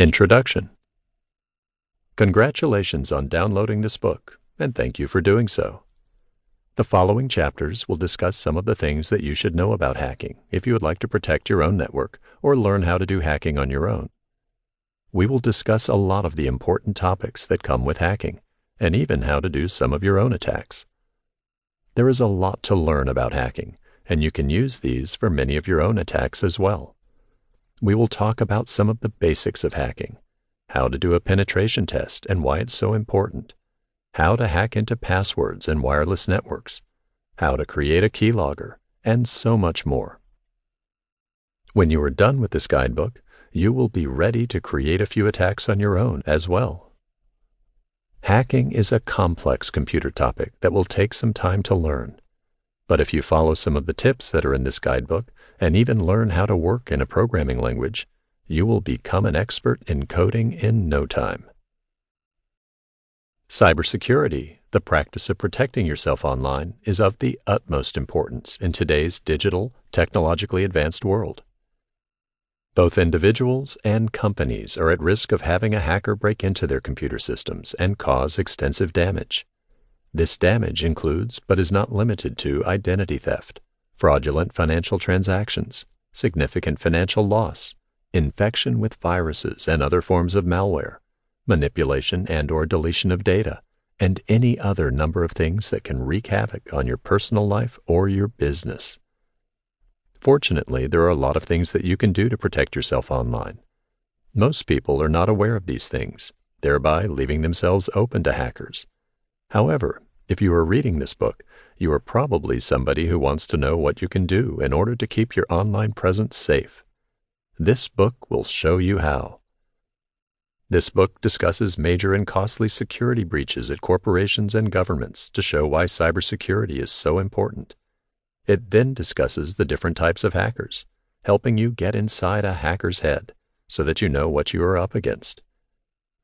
Introduction Congratulations on downloading this book, and thank you for doing so. The following chapters will discuss some of the things that you should know about hacking if you would like to protect your own network or learn how to do hacking on your own. We will discuss a lot of the important topics that come with hacking, and even how to do some of your own attacks. There is a lot to learn about hacking, and you can use these for many of your own attacks as well we will talk about some of the basics of hacking, how to do a penetration test and why it's so important, how to hack into passwords and wireless networks, how to create a keylogger, and so much more. When you are done with this guidebook, you will be ready to create a few attacks on your own as well. Hacking is a complex computer topic that will take some time to learn. But if you follow some of the tips that are in this guidebook, and even learn how to work in a programming language, you will become an expert in coding in no time. Cybersecurity, the practice of protecting yourself online, is of the utmost importance in today's digital, technologically advanced world. Both individuals and companies are at risk of having a hacker break into their computer systems and cause extensive damage. This damage includes, but is not limited to, identity theft, fraudulent financial transactions, significant financial loss, infection with viruses and other forms of malware, manipulation and or deletion of data, and any other number of things that can wreak havoc on your personal life or your business. Fortunately, there are a lot of things that you can do to protect yourself online. Most people are not aware of these things, thereby leaving themselves open to hackers. However, if you are reading this book, you are probably somebody who wants to know what you can do in order to keep your online presence safe. This book will show you how. This book discusses major and costly security breaches at corporations and governments to show why cybersecurity is so important. It then discusses the different types of hackers, helping you get inside a hacker's head so that you know what you are up against.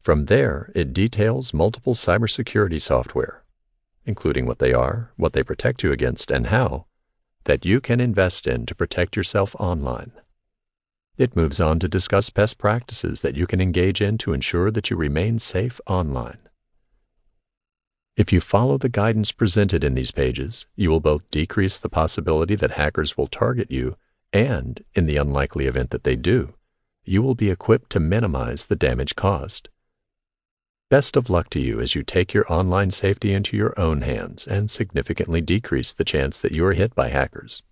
From there, it details multiple cybersecurity software including what they are, what they protect you against, and how, that you can invest in to protect yourself online. It moves on to discuss best practices that you can engage in to ensure that you remain safe online. If you follow the guidance presented in these pages, you will both decrease the possibility that hackers will target you and, in the unlikely event that they do, you will be equipped to minimize the damage caused. Best of luck to you as you take your online safety into your own hands and significantly decrease the chance that you are hit by hackers.